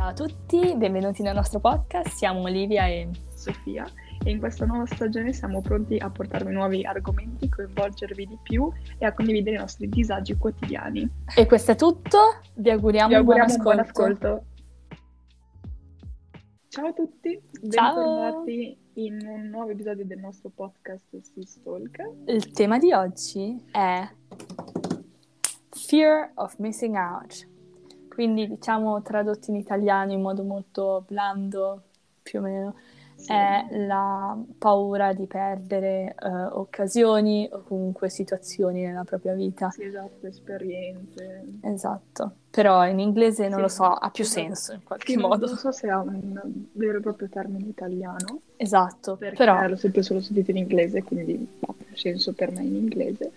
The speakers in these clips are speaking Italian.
Ciao a tutti, benvenuti nel nostro podcast. Siamo Olivia e Sofia e in questa nuova stagione siamo pronti a portarvi nuovi argomenti, coinvolgervi di più e a condividere i nostri disagi quotidiani. E questo è tutto, vi auguriamo, Vi auguriamo un buon ascolto. buon ascolto. Ciao a tutti, Ciao. bentornati in un nuovo episodio del nostro podcast Sea Talk. Il tema di oggi è Fear of Missing Out. Quindi diciamo tradotto in italiano in modo molto blando, più o meno, Sì. è la paura di perdere eh, occasioni o comunque situazioni nella propria vita. Sì, esatto, esperienze. Esatto, però in inglese non Sì, lo so, ha più esatto. senso in qualche modo. Non so se ha un vero e proprio termine italiano, Esatto, perché però, l'ho sempre solo sentito in inglese, quindi ha più senso per me in inglese.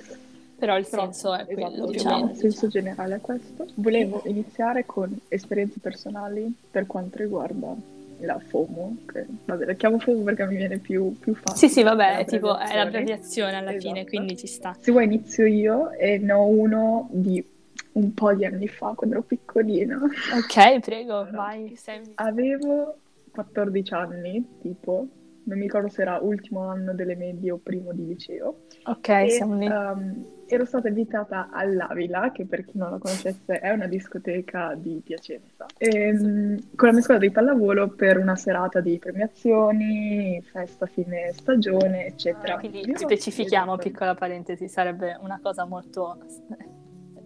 Però il Però, senso è esatto, quello, diciamo. il senso generale è questo. Volevo iniziare con esperienze personali per quanto riguarda la FOMO, che vabbè, la chiamo FOMO perché mi viene più, più facile. Sì, sì, vabbè, è tipo, è l'abbreviazione. alla fine, Esatto. quindi ci sta. Se vuoi inizio io e ne ho uno di un po' di anni fa, quando ero piccolina. Ok, prego, Allora, vai. sei- Avevo 14 anni, tipo, non mi ricordo se era ultimo anno delle medie o primo di liceo. Ok, E, siamo lì. ehm, ero stata invitata all'Avila, che per chi non la conoscesse è una discoteca di Piacenza, ehm, con la mia squadra di pallavolo per una serata di premiazioni, festa fine stagione, eccetera. Quindi Io- specifichiamo, piccola parentesi, sarebbe una cosa molto...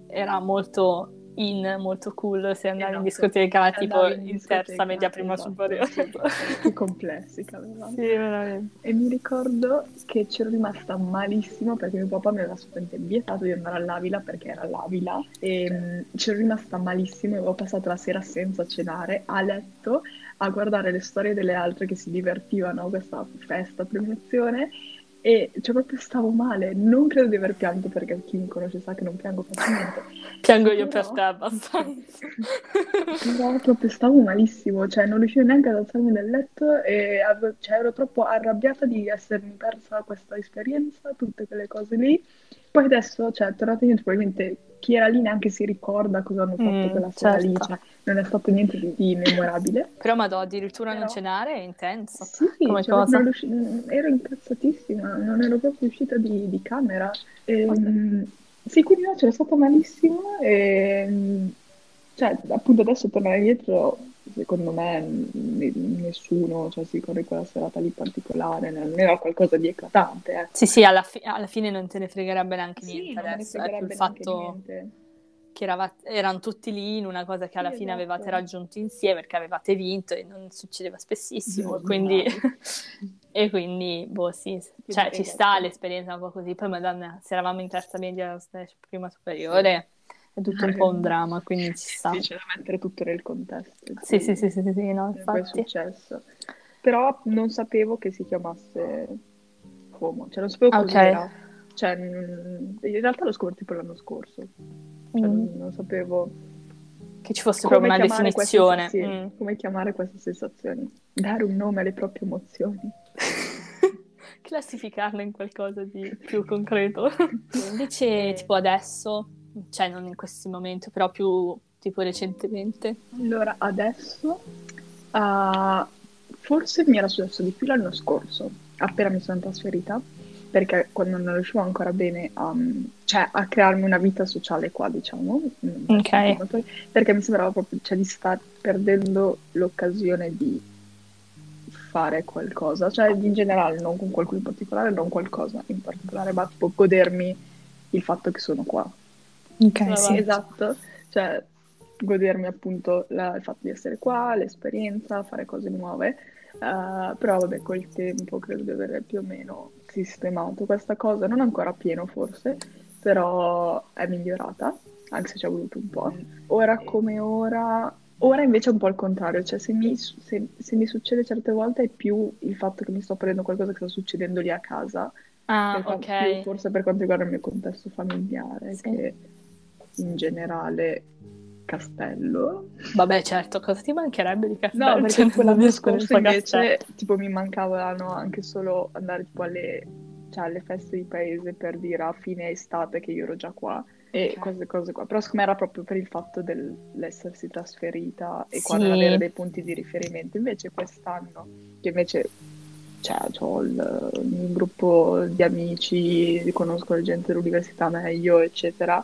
era molto in, molto cool se andavi in Esatto. discoteca Se tipo in in terza, discoteca, media, prima esatto, superiore. sì, Che complessi che avevamo. Sì, veramente. E mi ricordo che c'ero rimasta malissimo perché mio papà mi aveva assolutamente vietato di andare all'Avila perché era l'Avila e mm, c'ero rimasta malissimo e avevo passato la sera senza cenare a letto a guardare le storie delle altre che si divertivano a questa festa premiazione e cioè proprio stavo male, non credo di aver pianto perché chi mi conosce sa che non piango facilmente. Piango io per Però- te abbastanza. Però proprio stavo malissimo, cioè non riuscivo neanche ad alzarmi dal letto e avevo- cioè, ero troppo arrabbiata di essermi persa questa esperienza, tutte quelle cose lì. Poi adesso, cioè, tornate indietro, probabilmente chi era lì neanche si ricorda cosa hanno fatto Mm, quella sera lì, certo. cioè, non è stato niente di, di memorabile. Però madò, addirittura non Però- cenare è intenso. Sì, Come cioè, cosa? non riusci- ero incazzatissima, non ero proprio uscita di, di camera. Ehm, sì, quindi no, c'era stata malissimo e mm, cioè, appunto adesso tornare indietro, secondo me n- nessuno cioè, si ricorda quella serata lì particolare, non era qualcosa di eclatante. ecco. Sì, sì, alla, fi- alla fine non te ne fregherebbe neanche Sì, niente adesso. Ecco, il fatto niente. che erava- erano tutti lì in una cosa che alla Sì, fine esatto. avevate raggiunto insieme perché avevate vinto e non succedeva spessissimo. No, e quindi, mai. e quindi, boh, sì, Sì, cioè ci esatto. sta l'esperienza un po' così. Poi, madonna, se eravamo in terza media, prima superiore, è tutto un po' un dramma, quindi ci sta. Sì, c'è da mettere tutto nel contesto. Sì, sì, sì, sì, sì, no, poi è infatti. successo. Però non sapevo che si chiamasse FOMO, cioè non sapevo Ah, cos'era. Cioè, mm, in realtà l'ho scoperto tipo l'anno scorso, cioè, Mm, non, sapevo Che ci fosse proprio una definizione. sì, Mm. come chiamare queste sensazioni, dare un nome alle proprie emozioni. classificarlo in qualcosa di più concreto. Invece, tipo adesso, cioè non in questi momenti, però più tipo recentemente. Allora, adesso, ah, forse mi era successo di più l'anno scorso, appena mi sono trasferita, perché quando non riuscivo ancora bene a, cioè, a crearmi una vita sociale qua, diciamo, mm, Ok. perché mi sembrava proprio, cioè, di star perdendo l'occasione di fare qualcosa, cioè in generale, non con qualcuno in particolare, non qualcosa in particolare, ma tipo godermi il fatto che sono qua. Ok, Sì, esatto, cioè godermi appunto la- il fatto di essere qua, l'esperienza, fare cose nuove, Eh, però vabbè col tempo credo di avere più o meno sistemato questa cosa, non ancora pieno forse, però è migliorata, anche se ci è voluto un po'. Ora come ora, ora invece è un po' il contrario, cioè se mi, se- se mi succede certe volte è più il fatto che mi sto prendendo qualcosa che sta succedendo lì a casa, Ah, per qua- ok. più forse per quanto riguarda il mio contesto familiare, Sì. che in generale castello. Vabbè, certo, cosa ti mancherebbe di No, castello? perché Cioè, l'anno scorso invece tipo mi mancavano anche solo andare tipo alle, cioè, alle feste di paese per dire a fine estate che io ero già qua e okay. queste cose qua. Però secondo me era proprio per il fatto dell'essersi trasferita e sì. qua non avere dei punti di riferimento. Invece quest'anno, che invece cioè, ho il, il gruppo di amici, conosco la gente dell'università meglio, eccetera,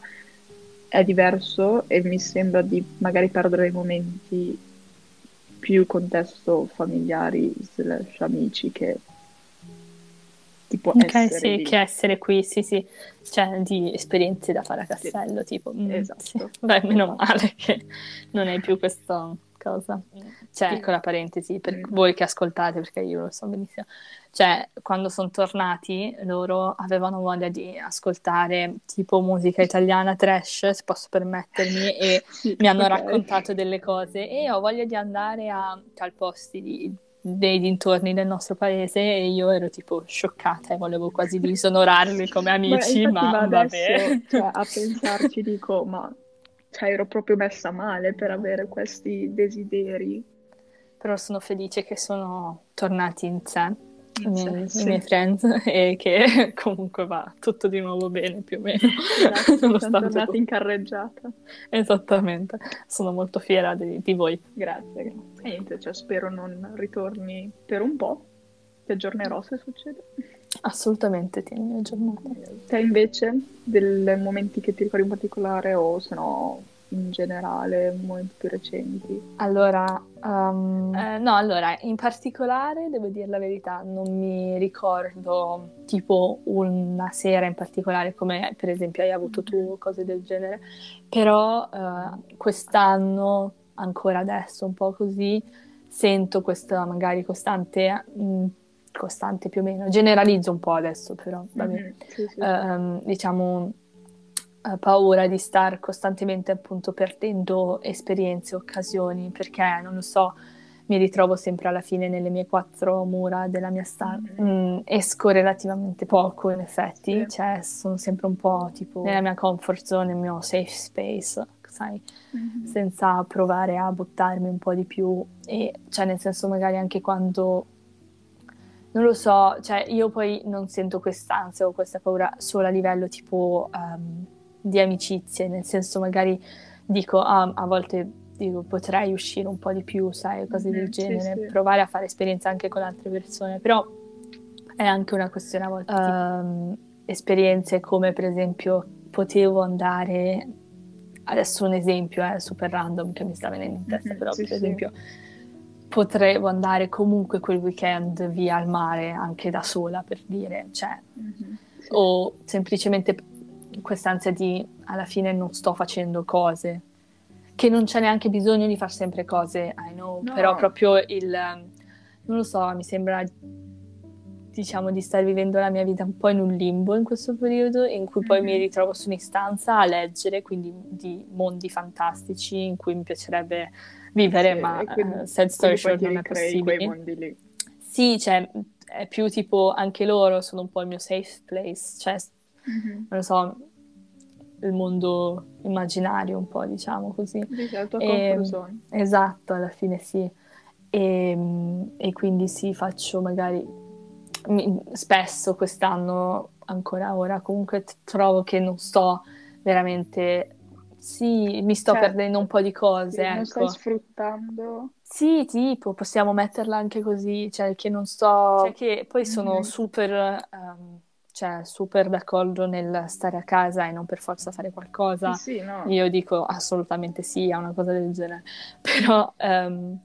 è diverso e mi sembra di magari perdere i momenti più contesto familiari slash amici che tipo ok essere sì lì. che essere qui sì sì cioè di esperienze da fare a castello sì. tipo mm, esatto sì. beh meno male che non hai più questo cosa. Cioè, piccola parentesi per mm. voi che ascoltate, perché io lo so benissimo. Cioè, quando sono tornati, loro avevano voglia di ascoltare tipo musica italiana trash, se posso permettermi, e mi hanno raccontato delle cose e ho voglia di andare a tal posti di, dei dintorni del nostro paese e io ero tipo scioccata e volevo quasi disonorarli come amici, ma, ma vabbè. Cioè, a pensarci dico, ma cioè ero proprio messa male per avere questi desideri. Però sono felice che sono tornati in sé i miei, sì. i miei friends e che comunque va tutto di nuovo bene più o meno. Grazie, sono tornati tu. in carreggiata. Esattamente, sono molto fiera di, di voi. Grazie, grazie. E niente, cioè, spero non ritorni per un po', ti aggiornerò se succede. Assolutamente, tieni aggiornata. Te invece, dei momenti che ti ricordi in particolare o se no in generale, momenti più recenti? Allora, um, eh, no, allora, in particolare, devo dire la verità, non mi ricordo tipo una sera in particolare come per esempio hai avuto tu, cose del genere, però uh, quest'anno, ancora adesso, un po' così, sento questa magari costante... Mh, costante più o meno, generalizzo un po' adesso però, mm-hmm, sì, sì. Uh, diciamo paura di star costantemente appunto perdendo esperienze, occasioni, perché non lo so, mi ritrovo sempre alla fine nelle mie quattro mura della mia stanza, mm-hmm. mm, esco relativamente poco in effetti, cioè sono sempre un po' tipo nella mia comfort zone, nel mio safe space, sai, mm-hmm. senza provare a buttarmi un po' di più e cioè nel senso magari anche quando non lo so, cioè io poi non sento quest'ansia o questa paura solo a livello tipo um, di amicizie, nel senso magari dico ah, a volte dico potrei uscire un po' di più, sai, cose del genere, sì, sì. provare a fare esperienza anche con altre persone, però è anche una questione a volte um, esperienze come per esempio potevo andare adesso un esempio è eh, super random che mi sta venendo in testa, mm-hmm, però sì, per esempio potrei andare comunque quel weekend via al mare anche da sola per dire, cioè, mm-hmm, sì. o semplicemente quest'ansia di alla fine non sto facendo cose, che non c'è neanche bisogno di fare sempre cose, I know, no. però proprio il, non lo so, mi sembra diciamo di stare vivendo la mia vita un po' in un limbo in questo periodo in cui poi mm-hmm. mi ritrovo su un'istanza a leggere quindi di mondi fantastici in cui mi piacerebbe vivere, sì, ma quindi, uh, sad story short non è possibile. Sì, cioè, è più tipo anche loro sono un po' il mio safe place, cioè, mm-hmm. non lo so, il mondo immaginario un po', diciamo così. Sì, la tua e, esatto, alla fine sì. E, e quindi sì, faccio magari mi, spesso quest'anno, ancora ora, comunque trovo che non sto veramente sì, mi sto cioè, perdendo un po' di cose, sì, ecco. Non stai sfruttando. Sì, tipo, possiamo metterla anche così, cioè che non sto... Cioè che poi sono mm-hmm. super, um, cioè, super d'accordo nel stare a casa e non per forza fare qualcosa. Sì, sì, no. Io dico assolutamente sì a una cosa del genere. Però um,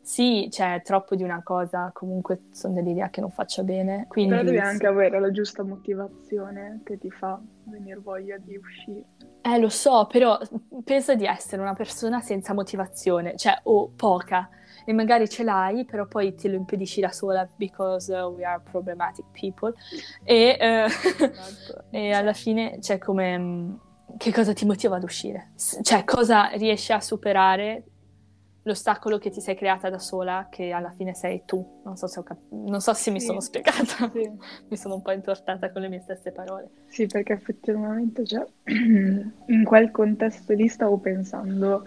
sì, cioè, troppo di una cosa, comunque sono dell'idea che non faccia bene. Quindi, Però devi sì. anche avere la giusta motivazione che ti fa venire voglia di uscire. Eh, lo so, però penso di essere una persona senza motivazione, cioè, o poca, e magari ce l'hai, però poi te lo impedisci da sola because uh, we are problematic people. E, uh, esatto. e alla fine, cioè, come... Mm, che cosa ti motiva ad uscire? Cioè, cosa riesci a superare l'ostacolo che ti sei creata da sola, che alla fine sei tu. Non so se, cap- non so se mi sono spiegata, sì. mi sono un po' intortata con le mie stesse parole. Sì, perché effettivamente cioè, in quel contesto lì stavo pensando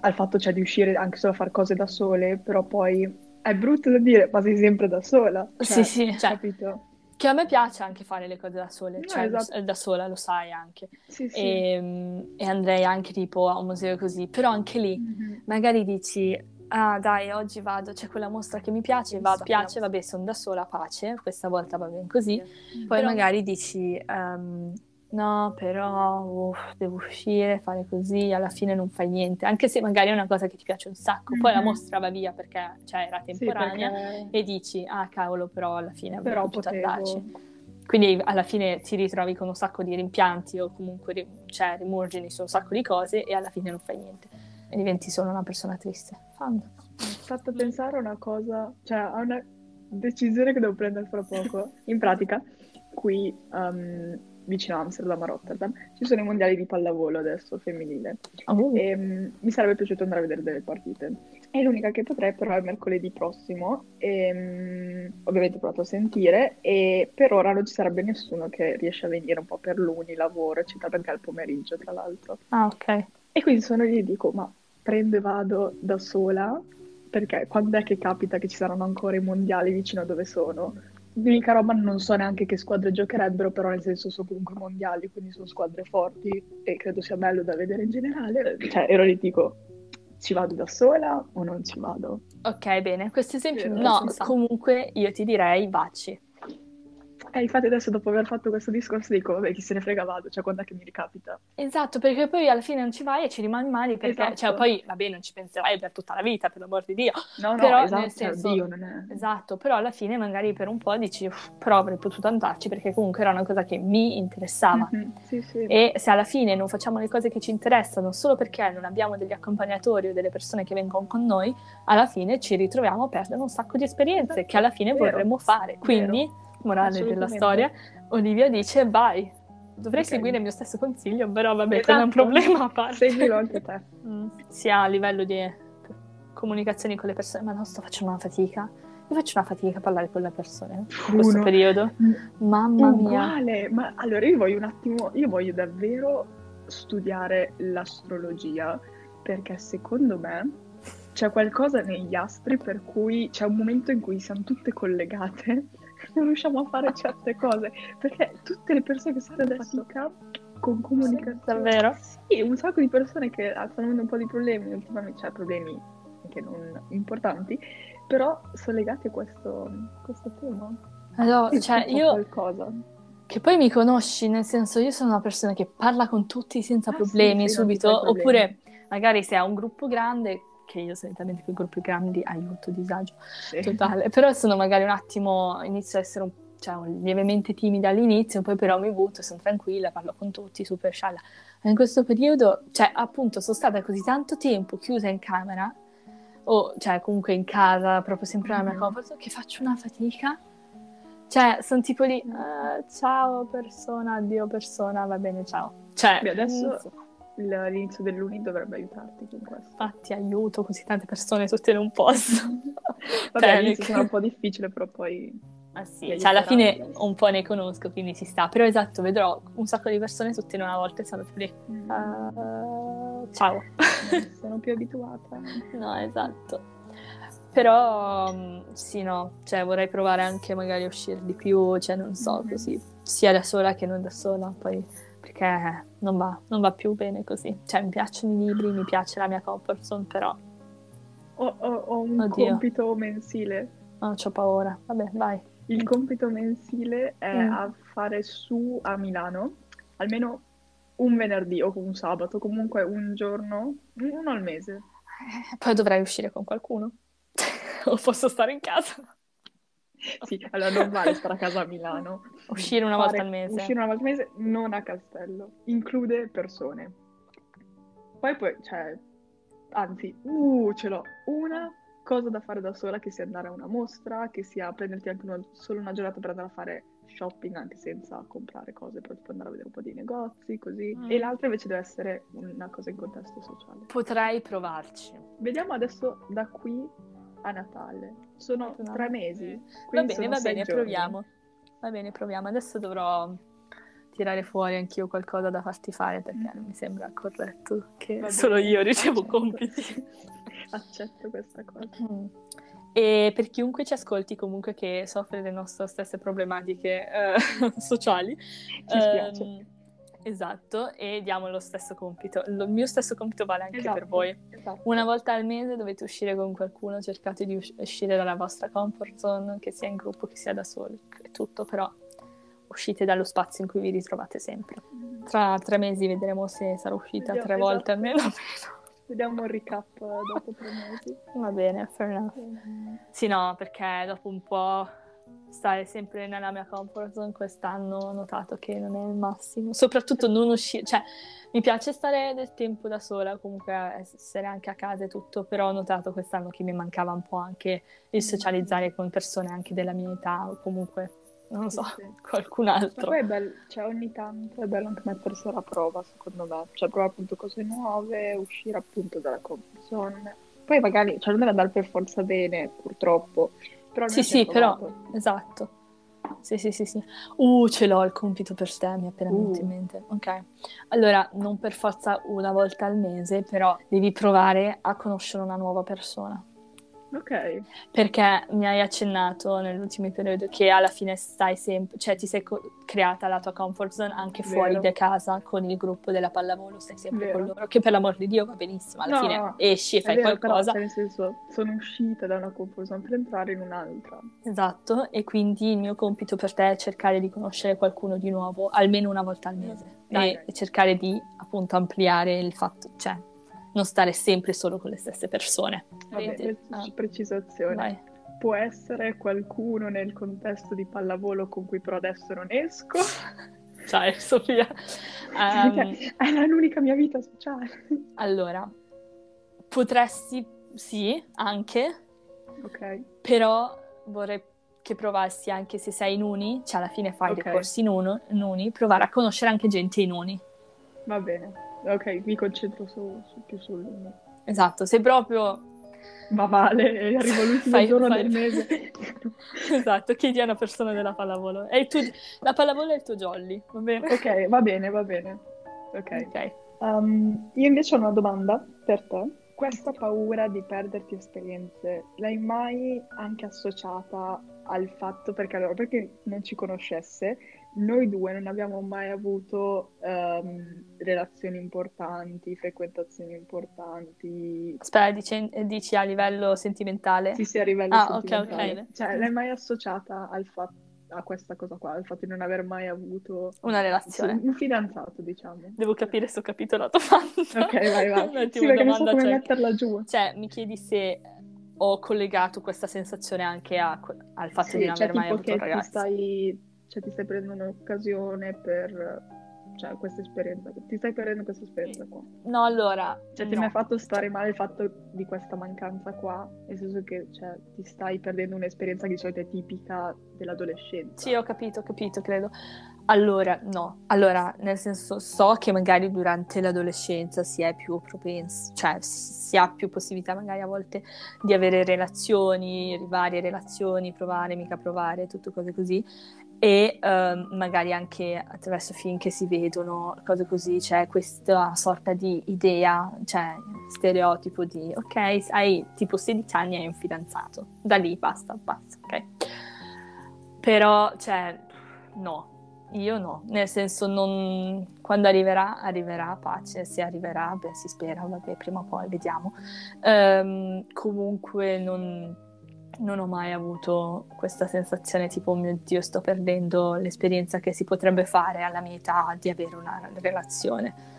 al fatto cioè, di uscire anche solo a fare cose da sole, però poi è brutto da dire, ma sei sempre da sola. Cioè, sì, sì, cioè, capito? Che a me piace anche fare le cose da sole, No, cioè esatto. da sola, lo sai anche. Sì, sì. E, e andrei anche tipo a un museo così, però anche lì Mhm. magari dici, ah dai, oggi vado, c'è quella mostra che mi piace, vado, piace, vabbè, sono da sola, pace, questa volta va bene così. Poi Però- magari dici, ehm, no, però uff, devo uscire, fare così, alla fine non fai niente, anche se magari è una cosa che ti piace un sacco, poi la Mhm. mostra va via perché cioè, era Sì, temporanea perché- e dici, ah cavolo, però alla fine avrei Però potuto potevo... andarci. Quindi alla fine ti ritrovi con un sacco di rimpianti o comunque cioè, rimurgini su un sacco di cose e alla fine non fai niente. E diventi solo una persona triste. Fan. Mi ha fatto pensare a una cosa, cioè a una decisione che devo prendere fra poco. In pratica, qui um, vicino a Amsterdam, a Rotterdam, ci sono i mondiali di pallavolo adesso, femminile. Oh. E, mm, mi sarebbe piaciuto andare a vedere delle partite. E l'unica che potrei però è mercoledì prossimo. E, mm, ovviamente ho provato a sentire e per ora non ci sarebbe nessuno che riesce a venire un po' per l'uni, lavoro, eccetera, perché è il pomeriggio, tra l'altro. Ah, ok. E quindi sono lì e dico, ma prendo e vado da sola? Perché quando è che capita che ci saranno ancora i mondiali vicino a dove sono? L'unica roba non so neanche che squadre giocherebbero, però nel senso sono comunque mondiali, quindi sono squadre forti e credo sia bello da vedere in generale. Cioè, ero lì dico, ci vado da sola o non ci vado? Ok, bene. Questo esempio, Sì, no, comunque io ti direi vacci. E infatti adesso dopo aver fatto questo discorso dico, vabbè, chi se ne frega vado, cioè quando è che mi ricapita? Esatto, perché poi alla fine non ci vai e ci rimani male perché, Esatto. cioè, poi, vabbè, non ci penserai per tutta la vita, per l'amor di Dio. No, no, Però, esatto, nel cioè, senso- oddio, non è... Esatto, però alla fine magari per un po' dici, "Uff, però avrei potuto andarci perché comunque era una cosa che mi interessava. Mhm, Sì, sì. E se alla fine non facciamo le cose che ci interessano solo perché non abbiamo degli accompagnatori o delle persone che vengono con noi, alla fine ci ritroviamo a perdere un sacco di esperienze Esatto, che alla fine vero, vorremmo fare. Quindi, morale della storia, Olivia dice vai. Dovrei Ok. seguire il mio stesso consiglio, però vabbè, quello è un Esatto. problema a parte. Seguilo anche te. Mm, sia a livello di comunicazioni con le persone, ma non sto facendo una fatica. Io faccio una fatica a parlare con le persone in questo periodo. Mamma mia. Uguale, ma allora io voglio un attimo, io voglio davvero studiare l'astrologia perché secondo me c'è qualcosa negli astri per cui c'è un momento in cui siamo tutte collegate non riusciamo a fare certe cose perché tutte le persone che stanno adesso con comunicazione Davvero? sì, un sacco di persone che stanno avendo un po' di problemi ultimamente, cioè problemi anche non importanti, però sono legati a questo, questo tema. Allora, Sì, cioè, io qualcosa. che poi mi conosci, nel senso io sono una persona che parla con tutti senza Ah, problemi sì, sì, subito, problemi. oppure magari se ha un gruppo grande, che io solitamente con i gruppi grandi aiuto, disagio Sì. totale, però sono magari un attimo, inizio a essere un, cioè, lievemente timida all'inizio, poi però mi butto, sono tranquilla, parlo con tutti, super scialla. Ma in questo periodo, cioè appunto sono stata così tanto tempo chiusa in camera, o cioè comunque in casa, proprio sempre nella mia Mhm. comfort, che faccio una fatica. Cioè, sono tipo lì, "Ah, ciao persona, addio persona, va bene, ciao. Cioè, Beh, adesso l'inizio del lunedì dovrebbe aiutarti con questo. infatti aiuto così tante persone tutte in un posto. Vabbè, Cioè, sarà un po' difficile, però poi... Ah sì, cioè alla fine un po' ne conosco, quindi ci sta. Però esatto, vedrò un sacco di persone tutte in una volta e sono tipo lì, "Ah, ciao. Sono più abituata. No, esatto. Però mm, sì, no, cioè vorrei provare anche magari a uscire di più, cioè non so, Mhm. così, sia da sola che non da sola, poi perché non va, non va più bene così. Cioè mi piacciono i libri, mi piace la mia comfort zone, però Ho, ho- ho un Oddio. compito mensile. no, ho paura. Vabbè, vai. Il compito mensile è Mm. a fare su a Milano, almeno un venerdì o un sabato, comunque un giorno, uno al mese. Eh, Poi dovrei uscire con qualcuno. o posso stare in casa. Sì, allora non vale stare a casa a Milano. Uscire una volta al mese. Uscire una volta al mese non a castello, include persone. Poi poi, cioè, anzi, uh, ce l'ho, una cosa da fare da sola, che sia andare a una mostra, che sia prenderti anche una- solo una giornata per andare a fare shopping anche senza comprare cose, però andare a vedere un po' di negozi, così. Mm. E l'altra invece deve essere una cosa in contesto sociale. Potrei provarci. Vediamo adesso da qui a Natale. Sono No. tre mesi. Va bene, va bene, giorni. proviamo. Va bene, proviamo. Adesso dovrò tirare fuori anch'io qualcosa da farti fare perché non mi sembra corretto che Va solo bene, io ricevo accetto. compiti. Accetto questa cosa. Mm. E per chiunque ci ascolti comunque che soffre le nostre stesse problematiche eh, sociali, ci spiace. Ehm, esatto, e diamo lo stesso compito. Il mio stesso compito vale anche esatto, per voi. Esatto. Una volta al mese dovete uscire con qualcuno, cercate di uscire dalla vostra comfort zone, che sia in gruppo, che sia da soli, è tutto, però uscite dallo spazio in cui vi ritrovate sempre. Tra tre mesi vedremo se sarò uscita Vediamo, tre esatto. volte almeno. Vediamo un recap dopo tre mesi. Va bene, fair enough. Mm. Sì, no, perché dopo un po' stare sempre nella mia comfort zone quest'anno ho notato che non è il massimo. Soprattutto non uscire, cioè mi piace stare del tempo da sola, comunque essere anche a casa e tutto, però ho notato quest'anno che mi mancava un po' anche il socializzare con persone anche della mia età o comunque non lo so, sì. qualcun altro. Ma poi è bello, cioè ogni tanto è bello anche mettersi alla prova, secondo me. Cioè provare appunto cose nuove, uscire appunto dalla comfort zone. Poi magari, cioè non deve andare per forza bene, purtroppo. Però sì, sì, però, esatto. Sì, sì, sì, sì. Uh, ce l'ho il compito per te, mi è appena venuto uh. in mente. Ok. Allora, non per forza una volta al mese, però devi provare a conoscere una nuova persona. Ok. Perché mi hai accennato nell'ultimo periodo che alla fine stai sempre, cioè ti sei co- creata la tua comfort zone anche Vero. fuori da casa con il gruppo della pallavolo, stai sempre Vero. con loro, che per l'amor di Dio va benissimo, alla no, fine esci e fai vero, qualcosa. Però, cioè, nel senso, sono uscita da una comfort zone per entrare in un'altra. Esatto, e quindi il mio compito per te è cercare di conoscere qualcuno di nuovo, almeno una volta al mese, Dai, e, e cercare di appunto ampliare il fatto, cioè non stare sempre solo con le stesse persone. Vabbè, ah. precisazione. Vai. Può essere qualcuno nel contesto di pallavolo con cui però adesso non esco. Ciao Sofia. Um, è l'unica mia vita sociale. Allora, potresti, sì, anche. Ok. Però vorrei che provassi anche se sei in uni, cioè alla fine fai okay. dei corsi in, uno, in uni, provare a conoscere anche gente in uni. Va bene. Ok, mi concentro su, su, più sul... Esatto, se proprio... Ma vale, arrivo l'ultimo fai, giorno fai... del mese. esatto, chiedi a una persona della pallavolo. Tuo... La pallavolo è il tuo jolly, va bene? Ok, va bene, va bene. Ok. okay. Um, io invece ho una domanda per te. Questa paura di perderti esperienze, l'hai mai anche associata al fatto, perché allora, perché non ci conoscesse, noi due non abbiamo mai avuto um, relazioni importanti, frequentazioni importanti. Aspetta, dici, dici, a livello sentimentale? Sì, sì, a livello ah, sentimentale. Ok, ok. Cioè, l'hai mai associata al fatto a questa cosa qua, al fatto di non aver mai avuto una relazione. Un fidanzato, diciamo. Devo capire se ho capito la domanda. Ok, vai, vai. sì, perché non so come cioè... metterla giù. Cioè, mi chiedi se ho collegato questa sensazione anche a, al fatto sì, di non cioè, aver mai avuto un ragazzo. Stai cioè ti stai prendendo un'occasione per cioè, questa esperienza, ti stai prendendo questa esperienza qua. No, allora... Cioè, no. ti mi ha fatto stare male il fatto di questa mancanza qua, nel senso che cioè, ti stai perdendo un'esperienza che di solito è tipica dell'adolescenza. Sì, ho capito, ho capito, credo. Allora, no. Allora, nel senso, so che magari durante l'adolescenza si è più propensi, cioè si ha più possibilità magari a volte di avere relazioni, varie relazioni, provare, mica provare, tutte cose così e uh, magari anche attraverso film che si vedono, cose così, c'è questa sorta di idea, cioè stereotipo di ok, hai tipo 16 anni e hai un fidanzato, da lì basta, basta, ok. Però, cioè, no, io no, nel senso non... quando arriverà, arriverà pace, se arriverà, beh, si spera, vabbè, prima o poi, vediamo. Um, comunque non non ho mai avuto questa sensazione tipo, oh mio Dio, sto perdendo l'esperienza che si potrebbe fare alla mia età di avere una relazione.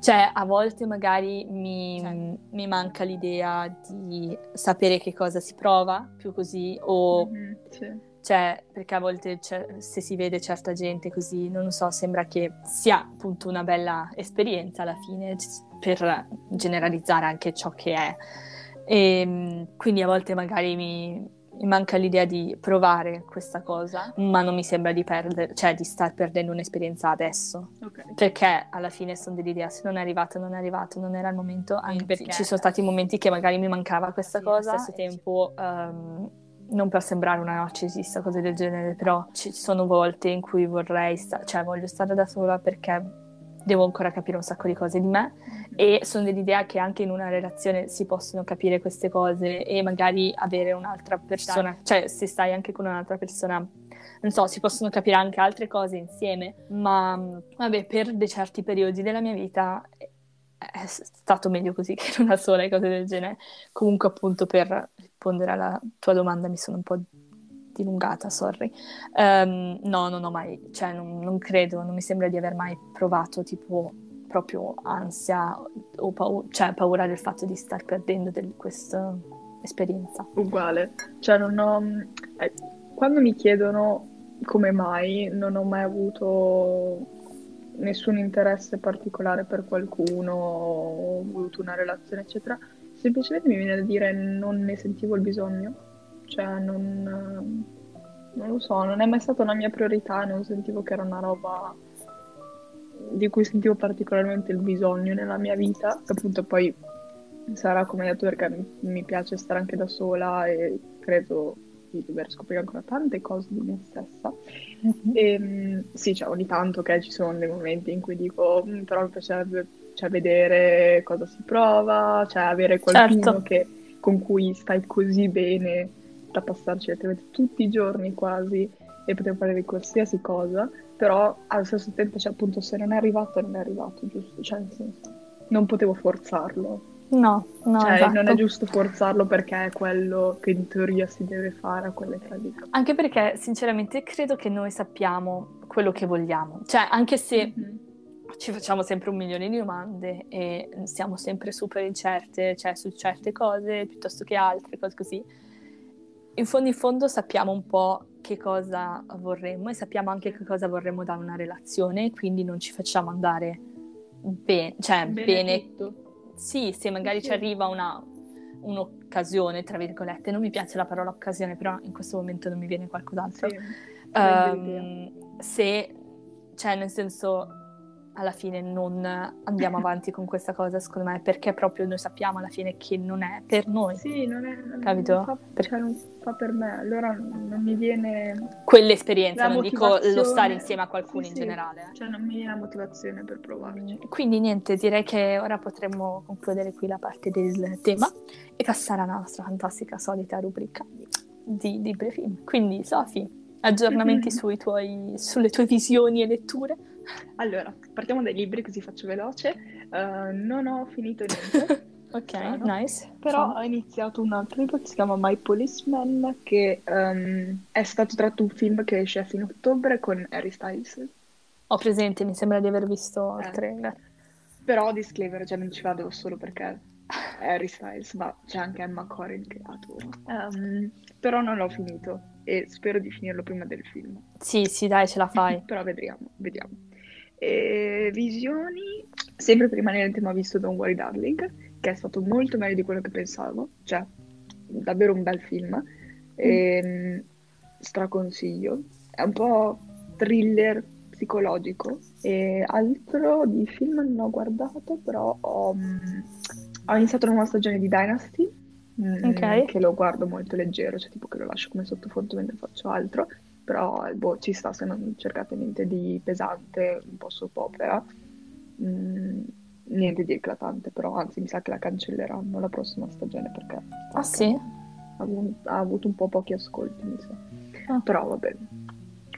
Cioè, a volte magari mi, certo. mi manca l'idea di sapere che cosa si prova, più così, o... Mm-hmm, sì. Cioè, perché a volte se si vede certa gente così, non so, sembra che sia appunto una bella esperienza alla fine per generalizzare anche ciò che è. E ehm, quindi a volte magari mi, mi, manca l'idea di provare questa cosa, ma non mi sembra di perdere, cioè di star perdendo un'esperienza adesso. Okay. Perché alla fine sono dell'idea, se non è arrivato, non è arrivato, non era il momento, anche perché ci sono stati momenti che magari mi mancava questa sì, cosa, allo stesso tempo... Um, non per sembrare una narcisista, cose del genere, però ci sono volte in cui vorrei, sta- cioè voglio stare da sola perché devo ancora capire un sacco di cose di me e sono dell'idea che anche in una relazione si possono capire queste cose e magari avere un'altra persona, cioè se stai anche con un'altra persona, non so, si possono capire anche altre cose insieme, ma vabbè, per dei certi periodi della mia vita è stato meglio così che non da sola e cose del genere. Comunque appunto per rispondere alla tua domanda mi sono un po' dilungata, sorry. Um, no, non ho mai, cioè non, non, credo, non mi sembra di aver mai provato tipo proprio ansia o paura, cioè paura del fatto di star perdendo del, questa esperienza. Uguale, cioè non ho... Eh, quando mi chiedono come mai, non ho mai avuto nessun interesse particolare per qualcuno, ho voluto una relazione, eccetera, semplicemente mi viene da dire non ne sentivo il bisogno cioè non, non lo so, non è mai stata una mia priorità, non sentivo che era una roba di cui sentivo particolarmente il bisogno nella mia vita, appunto poi sarà come detto perché mi, piace stare anche da sola e credo di dover scoprire ancora tante cose di me stessa. Mm-hmm. E, mm, sì, cioè, ogni tanto che ci sono dei momenti in cui dico, mm, però mi piacerebbe cioè, vedere cosa si prova, cioè avere qualcuno certo. che, con cui stai così bene da passarci letteralmente tutti i giorni quasi e poter fare di qualsiasi cosa, però allo stesso tempo, cioè, appunto, se non è arrivato, non è arrivato, giusto? Cioè, nel senso, non potevo forzarlo. No, no, cioè, esatto. non è giusto forzarlo perché è quello che in teoria si deve fare a quell'età lì. Anche perché, sinceramente, credo che noi sappiamo quello che vogliamo. Cioè, anche se mm-hmm. ci facciamo sempre un milione di domande e siamo sempre super incerte, cioè, su certe cose piuttosto che altre, cose così in fondo in fondo sappiamo un po' che cosa vorremmo e sappiamo anche che cosa vorremmo da una relazione, quindi non ci facciamo andare ben- cioè, bene. bene. Sì, se magari sì. ci arriva una, un'occasione, tra virgolette, non mi piace la parola occasione, però in questo momento non mi viene qualcos'altro. Sì, um, se, cioè, nel senso, alla fine non andiamo avanti con questa cosa, secondo me, perché proprio noi sappiamo alla fine che non è per noi. Sì, non è... Non capito? Non fa, per... Cioè, non fa per me, allora non mi viene... Quell'esperienza, non dico lo stare insieme a qualcuno sì, in sì. generale. Eh. Cioè non mi viene la motivazione per provarci. Quindi niente, direi che ora potremmo concludere qui la parte del tema e passare alla nostra fantastica solita rubrica di, di film. Quindi Sofi, aggiornamenti tuoi, sulle tue visioni e letture? Allora, partiamo dai libri così faccio veloce. Uh, non ho finito niente. ok, strano, nice. Però ho iniziato un altro libro che si chiama My Policeman, che um, è stato tratto un film che esce a fine ottobre con Harry Styles. Ho presente, mi sembra di aver visto eh. il trailer. Però disclaimer, cioè non ci vado solo perché Harry Styles, ma c'è anche Emma Corrin che adoro. Um, però non l'ho finito e spero di finirlo prima del film. Sì, sì, dai, ce la fai. però vedremo, vediamo. E visioni, sempre per rimanere in tema, ho visto Don't Worry Darling, che è stato molto meglio di quello che pensavo, cioè davvero un bel film, e, mm. straconsiglio, è un po' thriller psicologico. E altro di film non ho guardato, però ho, mm, ho iniziato una nuova stagione di Dynasty, mm, okay. che lo guardo molto leggero, cioè tipo che lo lascio come sottofondo mentre faccio altro, però boh, ci sta se non cercate niente di pesante, un po' soap opera, mm, niente di eclatante, però anzi mi sa che la cancelleranno la prossima stagione perché ah, sì? ha, ha, avuto un po' pochi ascolti, mi sa. Ah. Però va bene,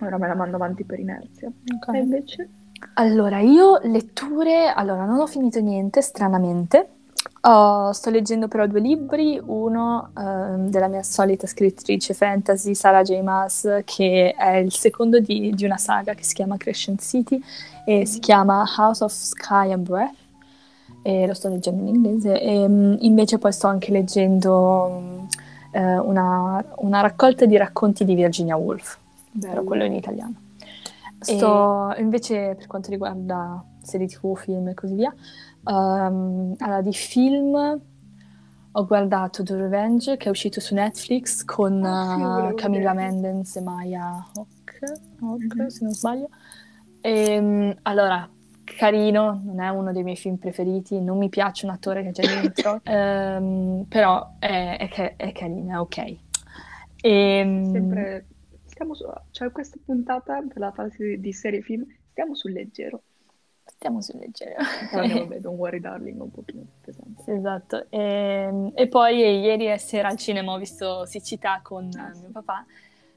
ora me la mando avanti per inerzia. Okay. E invece? Allora, io letture, allora non ho finito niente, stranamente. Oh, sto leggendo però due libri, uno uh, della mia solita scrittrice fantasy, Sarah J. Maas, che è il secondo di, di una saga che si chiama Crescent City e si chiama House of Sky and Breath, e lo sto leggendo in inglese, e um, invece poi sto anche leggendo uh, una, una, raccolta di racconti di Virginia Woolf, Bello. però quello in italiano. Sto e... invece per quanto riguarda serie tv, film e così via, Um, allora, di film ho guardato The Revenge che è uscito su Netflix con oh, Camilla Mendez e Maya Hawk, Hawk mm-hmm. se non sbaglio. E, um, allora, carino, non è uno dei miei film preferiti, non mi piace un attore che c'è dentro, um, però è, è, è, carino, è ok. E, ehm, Sempre, su, cioè questa puntata per la fase di serie film, stiamo sul leggero. Stiamo sul leggero. Però vabbè, Don't Worry Darling, un pochino più pesante. Sì, esatto. E, ehm, e poi ieri sera al cinema ho visto Siccità con ah, mio papà.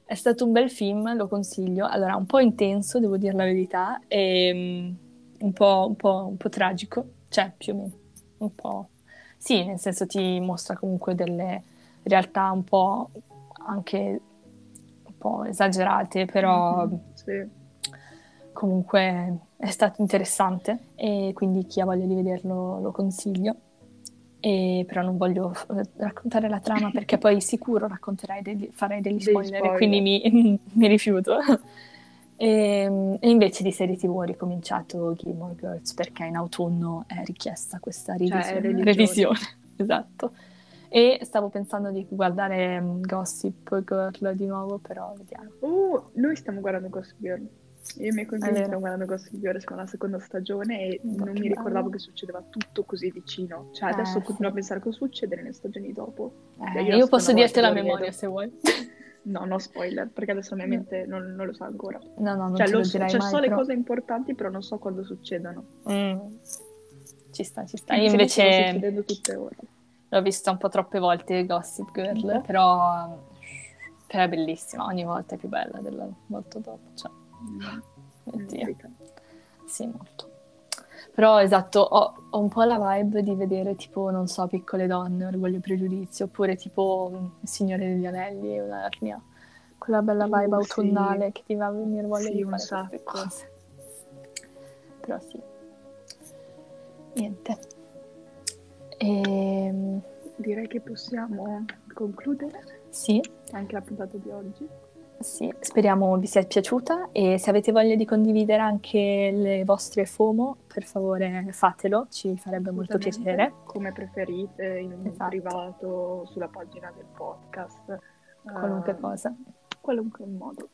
È stato un bel film, lo consiglio. Allora, un po' intenso, devo dire la verità, e um, un, po', un, po', un po' tragico, cioè più o meno, un po'... Sì, nel senso ti mostra comunque delle realtà un po' anche un po' esagerate, però... Mm-hmm, sì comunque è stato interessante e quindi chi ha voglia di vederlo lo consiglio. E, però non voglio raccontare la trama perché poi sicuro racconterai degli, farei degli spoiler, spoiler. quindi mi, mi rifiuto. e, e, invece di serie tv ho ricominciato Gilmore Girls perché in autunno è richiesta questa cioè, revisione. revisione. esatto. E stavo pensando di guardare um, Gossip Girl di nuovo, però vediamo. Oh, noi stiamo guardando Gossip Girl. Io e i miei coinquilini stiamo guardando Gossip Girl con la seconda stagione e non mi ricordavo che succedeva tutto così vicino. Cioè, eh, adesso continuo a pensare cosa succede nelle stagioni dopo. Eh, io, io posso dirti la memoria se vuoi. No, no spoiler, perché adesso la mia mente non, non lo sa ancora. No, no, non cioè, lo so, cioè, mai, so però... le cose importanti, però non so quando succedono. Mm. Ci sta, ci sta. Io invece... Succedendo tutte ore. L'ho vista un po' troppe volte Gossip Girl, okay. però... però è bellissima, ogni volta è più bella della molto dopo. Cioè. Oddio. Sì, molto. Però esatto, ho, ho, un po' la vibe di vedere tipo, non so, piccole donne, orgoglio e pregiudizio, oppure tipo Il Signore degli Anelli, un'ernia. Quella bella vibe uh, autunnale sì. che ti va a venire voglia sì, di fare queste cose. Però sì. Niente. E... Ehm, Direi che possiamo concludere. Sì. Anche la puntata di oggi. Sì, speriamo vi sia piaciuta e se avete voglia di condividere anche le vostre FOMO, per favore fatelo, ci farebbe molto piacere. Come preferite, in esatto. privato, sulla pagina del podcast. Qualunque uh, cosa. Qualunque modo.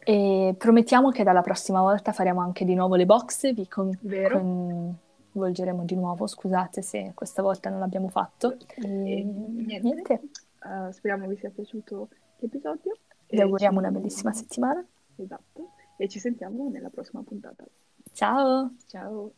E promettiamo che dalla prossima volta faremo anche di nuovo le box, vi con- coinvolgeremo di nuovo, scusate se questa volta non l'abbiamo fatto. E, e niente. niente. Uh, speriamo vi sia piaciuto l'episodio vi auguriamo una bellissima settimana. Esatto, e ci sentiamo nella prossima puntata. Ciao! Ciao!